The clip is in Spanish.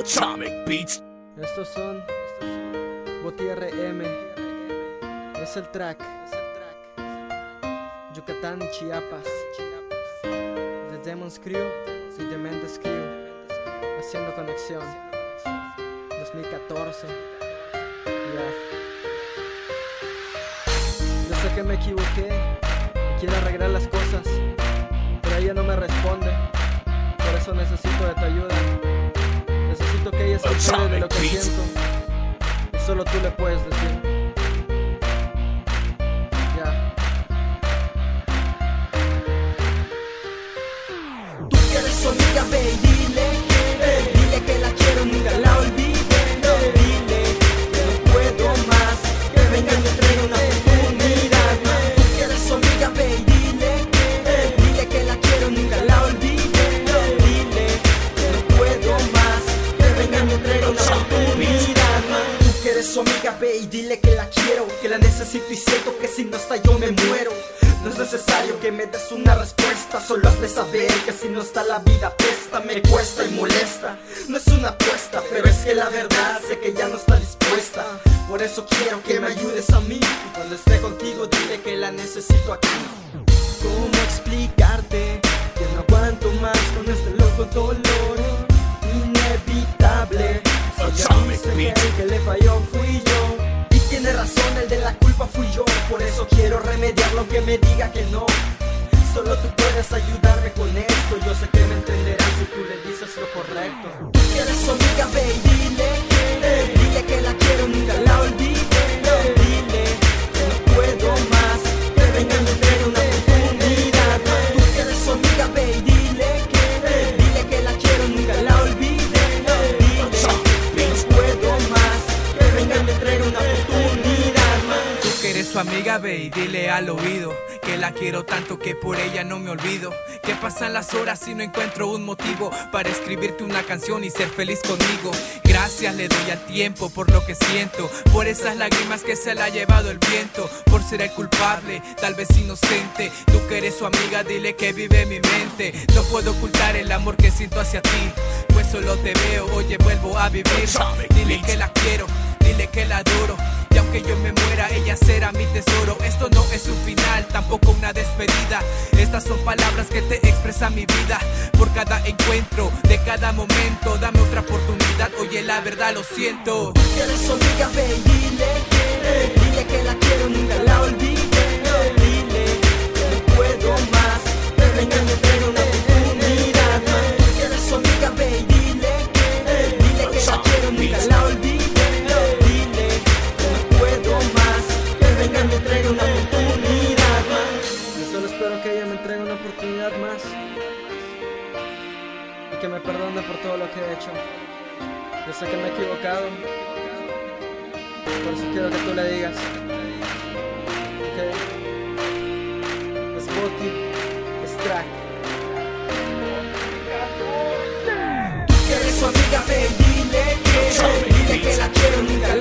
Atomic Beats. Estos son Botierre M. Es el track. Yucatán Chiapas. The Demon's Crew y The Mendes Crew. Haciendo conexión. 2014. Ya. Yo sé que me equivoqué. Quiero arreglar las cosas. Pero ella no me responde. Por eso necesito de tu ayuda. Necesito que ella se entere de lo que siento. Y solo tú le puedes decir. Su amiga, ve y dile que la quiero Que la necesito y siento que si no está yo me muero no es necesario que me des una respuesta, solo has de saber que si no está la vida pesta, me cuesta y molesta. No es una apuesta, pero es que la verdad sé que ya no está dispuesta. Por eso quiero que me ayudes a mí. Y cuando esté contigo, dile que la necesito aquí. ¿Cómo explicarte que no aguanto más con este loco dolor? Me diga que no. Solo tú puedes ayudarme con esto. Yo sé que me entenderás si tú le dices lo correcto. Tú quieres su amiga, ve dile Dile que la quiero, nunca la olvide. Dile que no puedo más. Que venga amiga, ve y dile al oído que la quiero tanto que por ella no me olvido. Que pasan las horas y no encuentro un motivo para escribirte una canción y ser feliz conmigo. Gracias le doy al tiempo por lo que siento, por esas lágrimas que se la ha llevado el viento, por ser el culpable, tal vez inocente. Tú que eres su amiga, dile que vive mi mente. No puedo ocultar el amor que siento hacia ti, pues solo te veo, oye, vuelvo a vivir. Dile que la quiero, dile que la adoro. Y aunque yo me muera, ella será mi tesoro. Esto no es un final, tampoco una despedida. Estas son palabras que te expresa mi vida. Por cada encuentro, de cada momento, dame otra oportunidad. Oye, la verdad lo siento. amiga, ve y dile que Dile que la quiero, nunca la olvide Y que me perdone por todo lo que he hecho. Yo sé que me he equivocado. Por eso quiero que tú le digas. Ok. Es Boti, es track. Tú quieres su amiga, ve dile que Dile que la quiero, nunca